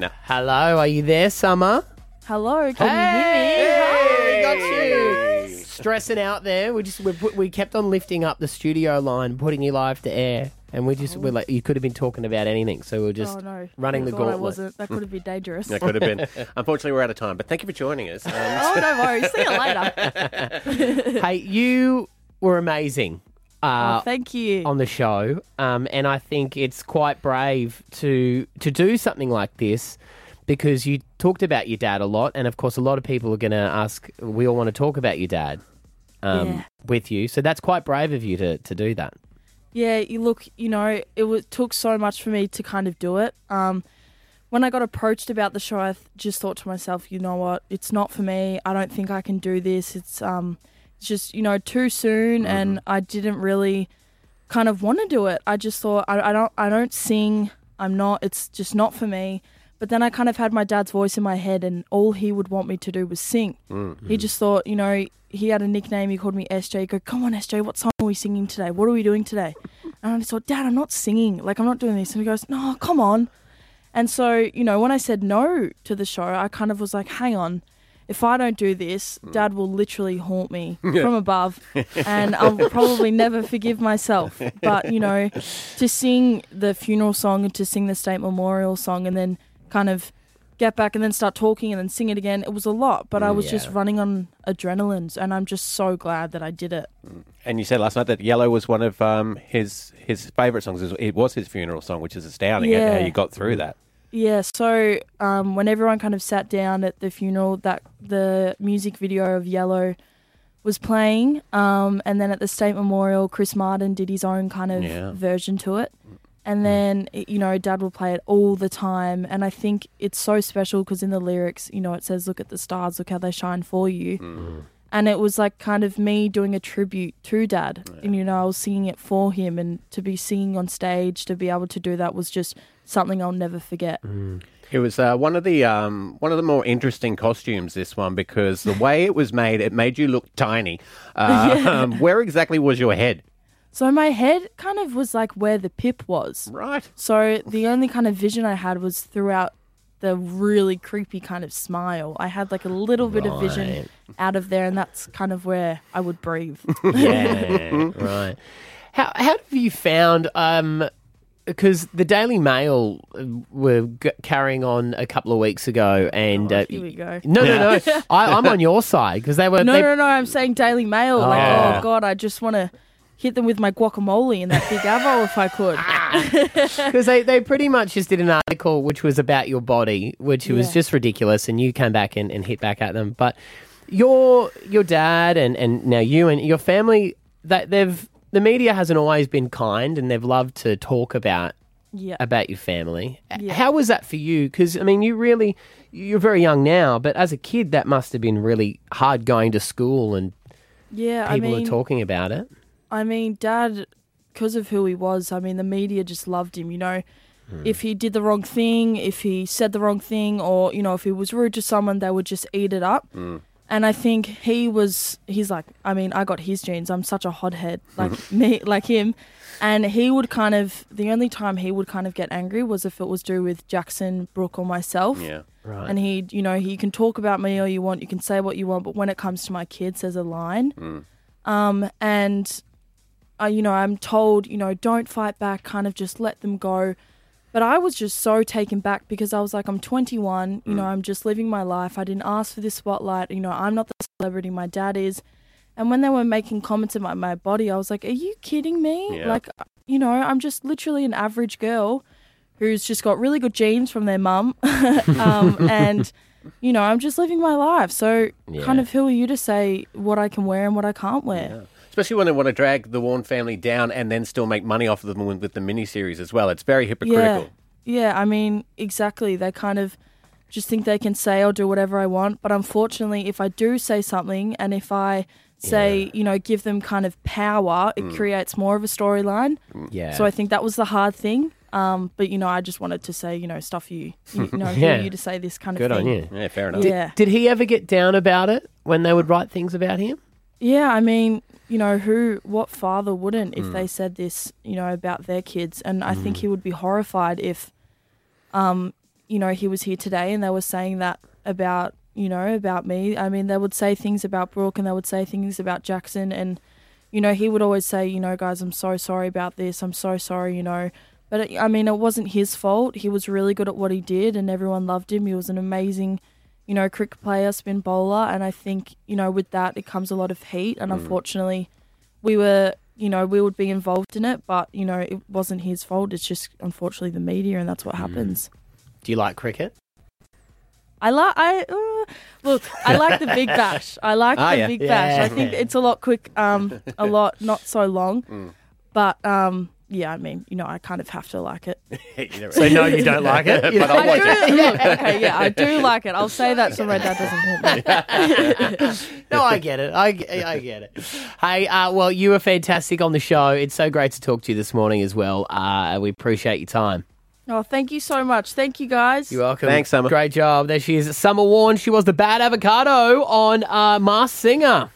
No. Hello, are you there, Summer? Hello, can Hey, you got hear me? Hi. Got you. Stressing out there. We just we, put, we kept on lifting up the studio line, putting you live to air, and we just we're like you could have been talking about anything, so we're just oh no, running Thank the God I gauntlet. wasn't. That could have been dangerous. That could have been. Unfortunately, we're out of time. But thank you for joining us. Um, oh no worries. See you later. hey, you were amazing. Uh, oh, thank you. on the show, um, and I think it's quite brave to to do something like this because you talked about your dad a lot, and of course, a lot of people are going to ask. We all want to talk about your dad um, Yeah. with you, so that's quite brave of you to to do that. Yeah, you look, you know, it was, took so much for me to kind of do it. Um, when I got approached about the show, I th- just thought to myself, you know what, it's not for me. I don't think I can do this. It's um, it's just you know too soon, and mm-hmm. I didn't really kind of want to do it. I just thought I, I don't I don't sing. I'm not. It's just not for me. But then I kind of had my dad's voice in my head, and all he would want me to do was sing. Mm. He just thought, you know, he had a nickname. He called me SJ. He'd go, come on, SJ, what song are we singing today? What are we doing today? And I just thought, Dad, I'm not singing. Like, I'm not doing this. And he goes, no, come on. And so, you know, when I said no to the show, I kind of was like, hang on. If I don't do this, Dad will literally haunt me from above, and I'll probably never forgive myself. But you know, to sing the funeral song and to sing the state memorial song, and then kind of get back and then start talking and then sing it again, it was a lot. But I was just running on adrenalines, and I'm just so glad that I did it. and you said last night that Yellow was one of um, his his favourite songs. It was his funeral song, which is astounding. Yeah. How you got through that. Yeah, so um, when everyone kind of sat down at the funeral, that the music video of Yellow was playing, um, and then at the state memorial, Chris Martin did his own kind of Yeah. version to it, and then you know Dad will play it all the time, and I think it's so special because in the lyrics, you know, it says, "Look at the stars, look how they shine for you." And it was like kind of me doing a tribute to dad. And, you know, I was singing it for him. And to be singing on stage, to be able to do that was just something I'll never forget. It was uh, one of the um, one of the more interesting costumes. This one because the way it was made, it made you look tiny. Uh, um, where exactly was your head? So my head kind of was like where the pip was. Right. So the only kind of vision I had was throughout the really creepy kind of smile. I had like a little bit of vision out of there, and that's kind of where I would breathe. Yeah, right. How how have you found? Um, because the Daily Mail uh, were g- carrying on a couple of weeks ago, and Oh, uh, here we go. no, no, no, I, I'm on your side because they were No, they, no, no. I'm saying Daily Mail. Like, Oh. oh god, I just want to hit them with my guacamole and that big avo if I could. Because they, they pretty much just did an article which was about your body, which was just ridiculous, and you came back and, and hit back at them. But your your dad and, and now you and your family, that they've the media hasn't always been kind, and they've loved to talk about Yeah. about your family. Yeah. How was that for you? Because I mean, you really you're very young now, but as a kid, that must have been really hard going to school and Yeah, people I mean, are talking about it. I mean, Dad, because of who he was, I mean, the media just loved him. You know, hmm. if he did the wrong thing, if he said the wrong thing, or you know, if he was rude to someone, they would just eat it up. Hmm. And I think he was. He's like, I mean, I got his genes. I'm such a hothead, like me, like him. And he would kind of. The only time he would kind of get angry was if it was due with Jackson, Brooke, or myself. Yeah. Right. And he, you know, he can talk about me all you want, you can say what you want, but when it comes to my kids, there's a line. Hmm. Um, and, uh, you know, I'm told, you know, don't fight back, kind of just let them go. But I was just so taken back because I was like, I'm 21, you know, I'm just living my life. I didn't ask for this spotlight. You know, I'm not the celebrity my dad is. And when they were making comments about my body, I was like, are you kidding me? Yeah. Like, you know, I'm just literally an average girl who's just got really good genes from their mum. um, and, you know, I'm just living my life. So, kind of who are you to say what I can wear and what I can't wear? Especially when they want to drag the Warne family down and then still make money off of them with, with the miniseries as well. It's very hypocritical. Yeah. Yeah, I mean, exactly. They kind of just think they can say or do whatever I want. But unfortunately, if I do say something and if I say, you know, give them kind of power, it creates more of a storyline. Yeah. So I think that was the hard thing. Um, but, you know, I just wanted to say, you know, stuff you. You know, who Yeah. you to say this kind of thing. Good thing. on you. Yeah, fair enough. Yeah. Did he ever get down about it when they would write things about him? Yeah, I mean, you know, who, what father wouldn't if they said this, you know, about their kids? And I think he would be horrified if, um, you know, he was here today and they were saying that about, you know, about me. I mean, they would say things about Brooke and they would say things about Jackson. And, you know, he would always say, you know, guys, I'm so sorry about this. I'm so sorry, you know. But, it, I mean, it wasn't his fault. He was really good at what he did and everyone loved him. He was an amazing, you know, cricket player, spin bowler. And I think, you know, with that, it comes a lot of heat. And unfortunately, we were you know, we would be involved in it, but you know, it wasn't his fault. It's just unfortunately the media, and that's what happens. Do you like cricket? I like I uh, look. I like the Big Bash. I like Ah, the yeah. Big Bash. Yeah. I think it's a lot quick, um, a lot not so long, Mm. but um, yeah. I mean, you know, I kind of have to like it. So no, you don't like it. But don't- I'll watch I do, look, okay, yeah, I do like it. I'll say that so my dad doesn't haunt me. no, I get it. I, I get it. Hey, uh, well, you were fantastic on the show. It's so great to talk to you this morning as well. Uh, we appreciate your time. Oh, thank you so much. Thank you, guys. You're welcome. Thanks, Summer. Great job. There she is, Summer Warne. She was the bad avocado on uh, Masked Singer.